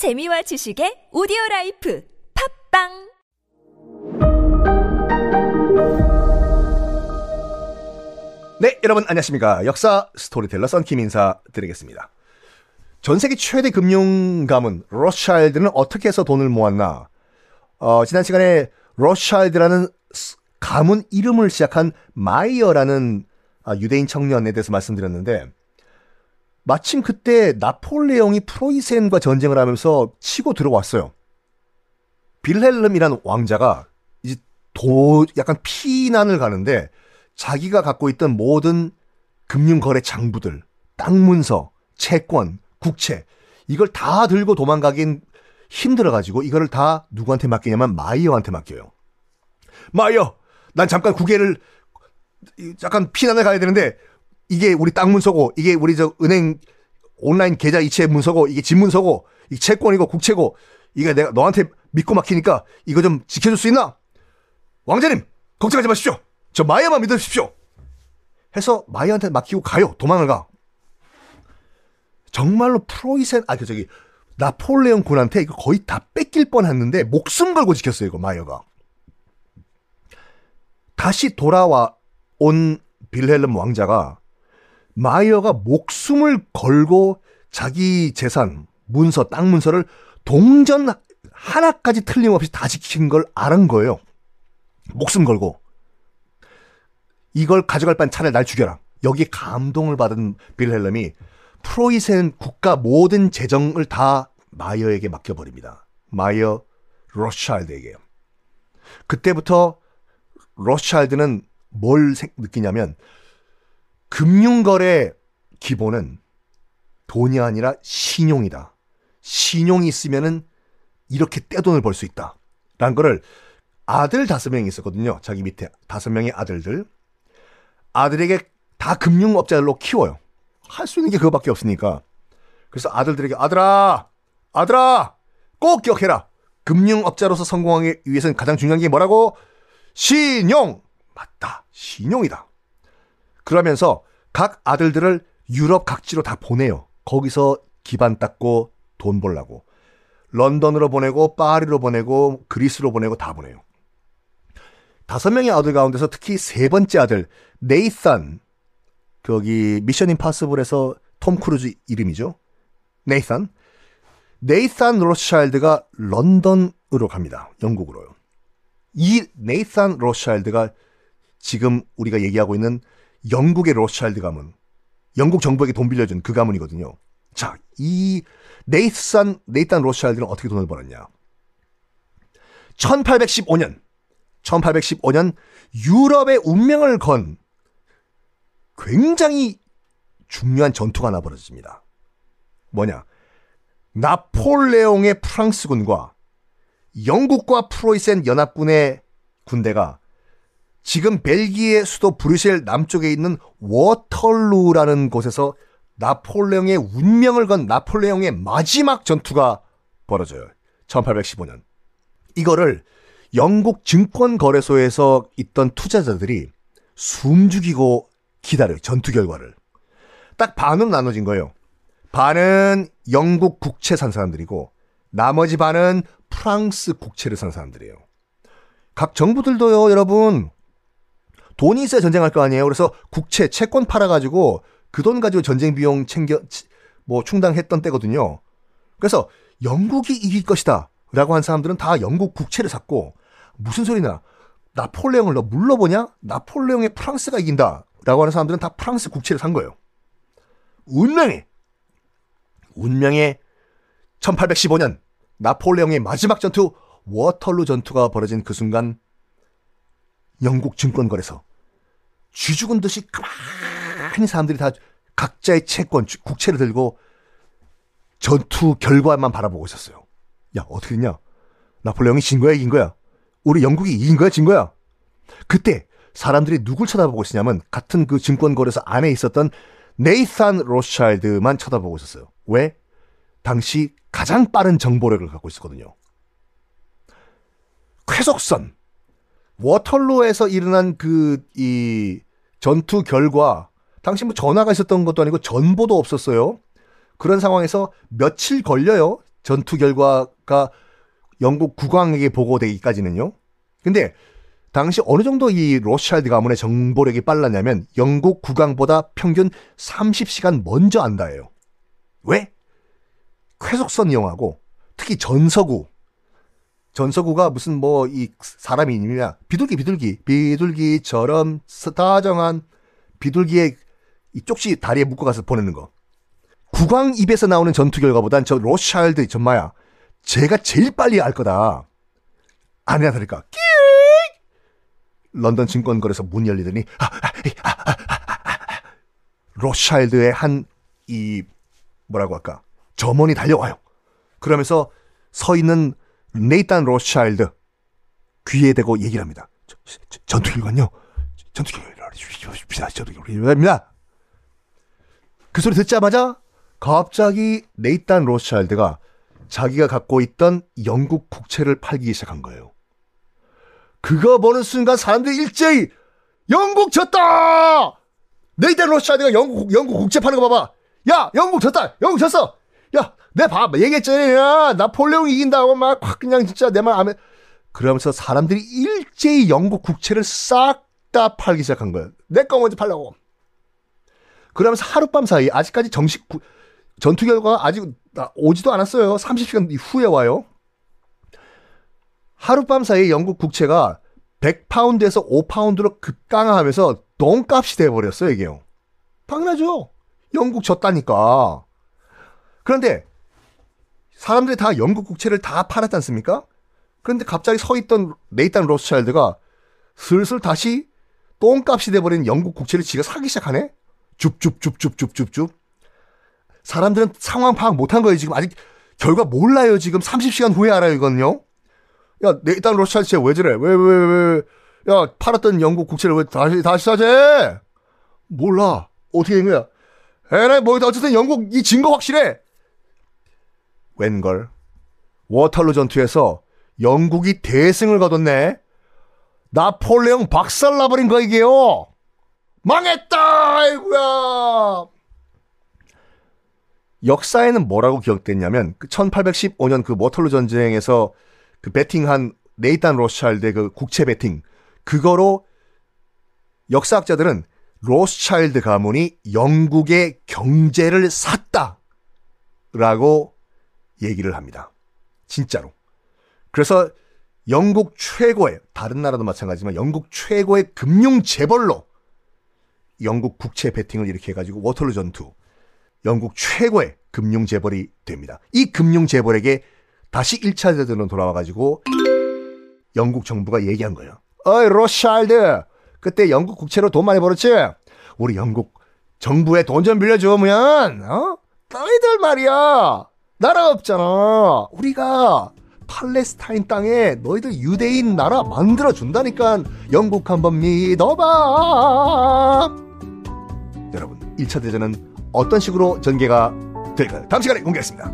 재미와 지식의 오디오 라이프 팟빵 네, 여러분 안녕하십니까. 역사 스토리텔러 썬킴 인사 드리겠습니다. 전 세계 최대 금융 가문 로스차일드는 어떻게 해서 돈을 모았나? 어, 지난 시간에 로스차일드라는 스- 가문 이름을 시작한 마이어라는 아, 유대인 청년에 대해서 말씀드렸는데 마침 그때 나폴레옹이 프로이센과 전쟁을 하면서 치고 들어왔어요. 빌헬름이라는 왕자가 이제 도 약간 피난을 가는데 자기가 갖고 있던 모든 금융거래 장부들, 땅 문서, 채권, 국채 이걸 다 들고 도망가긴 힘들어 가지고 이거를 다 누구한테 맡기냐면 마이어한테 맡겨요. 마이어, 난 잠깐 국외를 이- 약간 피난을 가야 되는데 이게 우리 땅 문서고 이게 우리 저 은행 온라인 계좌 이체 문서고 이게 집 문서고 이 채권이고 국채고 이게 내가 너한테 믿고 맡기니까 이거 좀 지켜줄 수 있나? 왕자님 걱정하지 마십시오. 저 마이어만 믿으십시오. 해서 마이어한테 맡기고 가요. 도망을 가. 정말로 프로이센 아그 저기 나폴레옹 군한테 이거 거의 다 뺏길 뻔했는데 목숨 걸고 지켰어요. 이거 마이어가. 다시 돌아와 온 빌헬름 왕자가 마이어가 목숨을 걸고 자기 재산, 문서, 땅 문서를 동전 하나까지 틀림없이 다 지킨 걸 알은 거예요. 목숨 걸고. 이걸 가져갈 바엔 차라리 날 죽여라. 여기에 감동을 받은 빌헬름이 프로이센 국가 모든 재정을 다 마이어에게 맡겨버립니다. 마이어 로스차일드에게. 그때부터 로스차일드는 뭘 생- 느끼냐면 금융거래 기본은 돈이 아니라 신용이다. 신용이 있으면은 이렇게 떼돈을 벌 수 있다. 라는 거를 아들 다섯 명이 있었거든요. 자기 밑에 다섯 명의 아들들. 아들에게 다 금융업자들로 키워요. 할 수 있는 게 그거밖에 없으니까. 그래서 아들들에게 아들아, 아들아, 꼭 기억해라. 금융업자로서 성공하기 위해서는 가장 중요한 게 뭐라고? 신용! 맞다. 신용이다. 그러면서 각 아들들을 유럽 각지로 다 보내요. 거기서 기반 닦고 돈 벌라고. 런던으로 보내고 파리로 보내고 그리스로 보내고 다 보내요. 다섯 명의 아들 가운데서 특히 세 번째 아들 네이산 거기 미션 임파서블에서 톰 크루즈 이름이죠. 네이산 네이산 로스차일드가 런던으로 갑니다. 영국으로요. 이 네이산 로스차일드가 지금 우리가 얘기하고 있는 영국의 로스차일드 가문, 영국 정부에게 돈 빌려준 그 가문이거든요. 자, 이 네이산 네이산 로스차일드는 어떻게 돈을 벌었냐? 1815년, 1815년 유럽의 운명을 건 굉장히 중요한 전투가 하나 벌어집니다. 뭐냐? 나폴레옹의 프랑스군과 영국과 프로이센 연합군의 군대가 지금 벨기에 수도 브뤼셀 남쪽에 있는 워털루라는 곳에서 나폴레옹의 운명을 건 나폴레옹의 마지막 전투가 벌어져요. 1815년. 이거를 영국 증권거래소에서 있던 투자자들이 숨죽이고 기다려요. 전투 결과를. 딱 반으로 나눠진 거예요. 반은 영국 국채 산 사람들이고 나머지 반은 프랑스 국채를 산 사람들이에요. 각 정부들도요, 여러분. 돈이 있어야 전쟁할 거 아니에요. 그래서 국채, 채권 팔아가지고 그 돈 가지고 전쟁 비용 챙겨, 치- 뭐 충당했던 때거든요. 그래서 영국이 이길 것이다. 라고 한 사람들은 다 영국 국채를 샀고, 무슨 소리냐. 나폴레옹을 너 물러보냐? 나폴레옹의 프랑스가 이긴다. 라고 하는 사람들은 다 프랑스 국채를 산 거예요. 운명의, 운명의 1815년 나폴레옹의 마지막 전투 워털루 전투가 벌어진 그 순간 영국 증권거래소 쥐 죽은 듯이 가만히 사람들이 다 각자의 채권, 주- 국채를 들고 전투 결과만 바라보고 있었어요. 야, 어떻게 됐냐? 나폴레옹이 진 거야, 이긴 거야? 우리 영국이 이긴 거야, 진 거야? 그때 사람들이 누굴 쳐다보고 있었냐면 같은 그 증권거래소 안에 있었던 네이산 로스차일드만 쳐다보고 있었어요. 왜? 당시 가장 빠른 정보력을 갖고 있었거든요. 쾌속선. 워털로에서 일어난 그, 이, 전투 결과, 당시 뭐 전화가 있었던 것도 아니고 전보도 없었어요. 그런 상황에서 며칠 걸려요. 전투 결과가 영국 국왕에게 보고되기까지는요. 근데 당시 어느 정도 이 로스차일드 가문의 정보력이 빨랐냐면 영국 국왕보다 평균 30시간 먼저 안다예요. 왜? 쾌속선 이용하고 특히 전서구 전서구가 무슨 뭐 이 사람이 이냐 비둘기 비둘기 비둘기처럼 다정한 비둘기의 이 쪽지 다리에 묶어가서 보내는 거. 국왕 입에서 나오는 전투 결과보단 저 로스차일드 전마야 제가 제일 빨리 알 거다. 아니나 다를까. 런던 증권거래소 문 열리더니 아, 아, 아, 로스차일드의 한 이 뭐라고 할까 점원이 달려와요. 그러면서 서 있는 네이탄 로스차일드 귀에 대고 얘기를 합니다. 저, 저, 전투 결과요. 전투 결과 전투 결과입니다. 그 소리 듣자마자 갑자기 네이탄 로스차일드가 자기가 갖고 있던 영국 국채를 팔기 시작한 거예요. 그거 보는 순간 사람들이 일제히 영국 졌다! 네이탄 로스차일드가 영국, 영국 국채 파는 거 봐봐. 야, 영국 졌다! 영국 졌어! 야, 내 봐, 얘기했잖아. 나폴레옹 이긴다고 막 확 그냥 진짜 내말안 해. 그러면서 사람들이 일제히 영국 국채를 싹 다 팔기 시작한 거예요. 내 거 먼저 팔라고. 그러면서 하룻밤 사이 아직까지 정식 구, 전투 결과가 아직 오지도 않았어요. 30시간 후에 와요. 하룻밤 사이에 영국 국채가 100파운드에서 5파운드로 급강하하면서 돈값이 돼버렸어요, 이게요. 당연하죠. 영국 졌다니까. 그런데 사람들이 다 영국 국채를 다 팔았지 않습니까? 그런데 갑자기 서 있던 네이탄 로스차일드가 슬슬 다시 똥값이 돼버린 영국 국채를 지가 사기 시작하네? 줍줍줍줍줍줍줍. 사람들은 상황 파악 못한 거예요, 지금. 아직 결과 몰라요, 지금. 30시간 후에 알아요, 이건요. 야, 네이탄 로스차일드 왜 저래? 왜, 왜, 왜. 야, 팔았던 영국 국채를 왜 다시, 다시 사재? 몰라. 어떻게 된 거야? 에라이, 뭐, 어쨌든 영국 이긴 거 확실해. 웬걸. 워털루 전투에서 영국이 대승을 거뒀네. 나폴레옹 박살나버린 거 이게요. 망했다! 아이고야! 역사에는 뭐라고 기억됐냐면, 그 1815년 그 워털루 전쟁에서 그 베팅한 네이탄 로스차일드의 그 국채 베팅, 그거로 역사학자들은 로스차일드 가문이 영국의 경제를 샀다! 라고 얘기를 합니다. 진짜로. 그래서 영국 최고의 다른 나라도 마찬가지지만 영국 최고의 금융 재벌로 영국 국채 베팅을 이렇게 해가지고 워털루 전투 영국 최고의 금융 재벌이 됩니다. 이 금융 재벌에게 다시 1차 대전으로 돌아와 가지고 영국 정부가 얘기한 거예요. 어이 로스차일드 그때 영국 국채로 돈 많이 벌었지? 우리 영국 정부에 돈 좀 빌려주면 어? 너희들 말이야 나라 없잖아. 우리가 팔레스타인 땅에 너희들 유대인 나라 만들어 준다니까 영국 한번 믿어봐. 여러분 1차 대전은 어떤 식으로 전개가 될까요? 다음 시간에 공개하겠습니다.